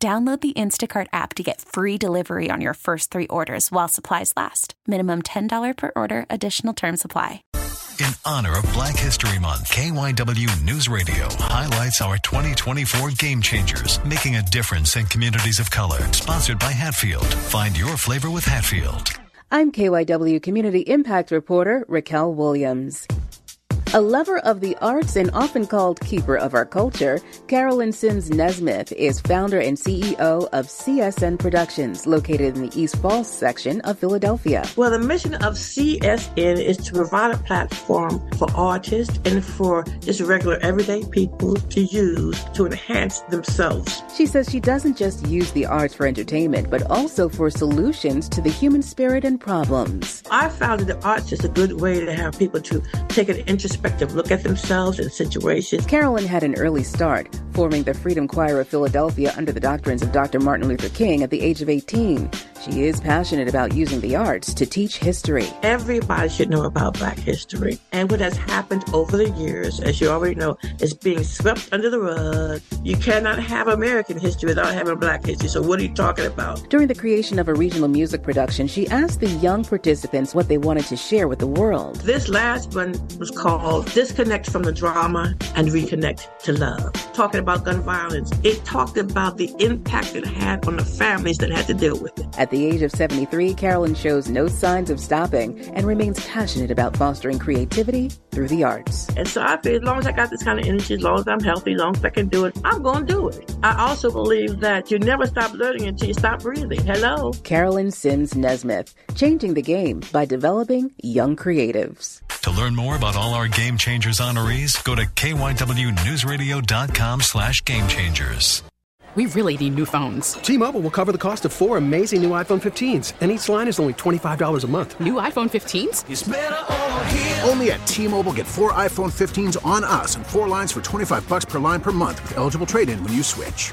Download the Instacart app to get free delivery on your first three orders while supplies last. Minimum $10 per order, additional term supply. In honor of Black History Month, KYW News Radio highlights our 2024 Game Changers, making a difference in communities of color. Sponsored by Hatfield. Find your flavor with Hatfield. I'm KYW Community Impact Reporter Racquel Williams. A lover of the arts and often called keeper of our culture, Carolyn Sims Nesmith is founder and CEO of CSN Productions, located in the East Falls section of Philadelphia. Well, the mission of CSN is to provide a platform for artists and for just regular everyday people to use to enhance themselves. She says she doesn't just use the arts for entertainment, but also for solutions to the human spirit and problems. I found that the arts is a good way to have people to take an introspective look at themselves and situations. Carolyn had an early start, forming the Freedom Choir of Philadelphia under the doctrines of Dr. Martin Luther King at the age of 18. She is passionate about using the arts to teach history. Everybody should know about Black history. And what has happened over the years, as you already know, is being swept under the rug. You cannot have American history without having Black history. So, what are you talking about? During the creation of a regional music production, she asked the young participants what they wanted to share with the world. This last one was called Disconnect from the Drama and Reconnect to Love. Talking about gun violence, it talked about the impact it had on the families that had to deal with it. At the age of 73, Carolyn shows no signs of stopping and remains passionate about fostering creativity through the arts. And so I feel as long as I got this kind of energy, as long as I'm healthy, as long as I can do it, I'm going to do it. I also believe that you never stop learning until you stop breathing. Hello. Carolyn Sims Nesmith, changing the game by developing young creatives. To learn more about all our Game Changers honorees, go to kywnewsradio.com slash game changers. We really need new phones. T-Mobile will cover the cost of four amazing new iPhone 15s, and each line is only $25 a month. New iPhone 15s? Only at T-Mobile get four iPhone 15s on us and four lines for 25 bucks per line per month with eligible trade-in when you switch.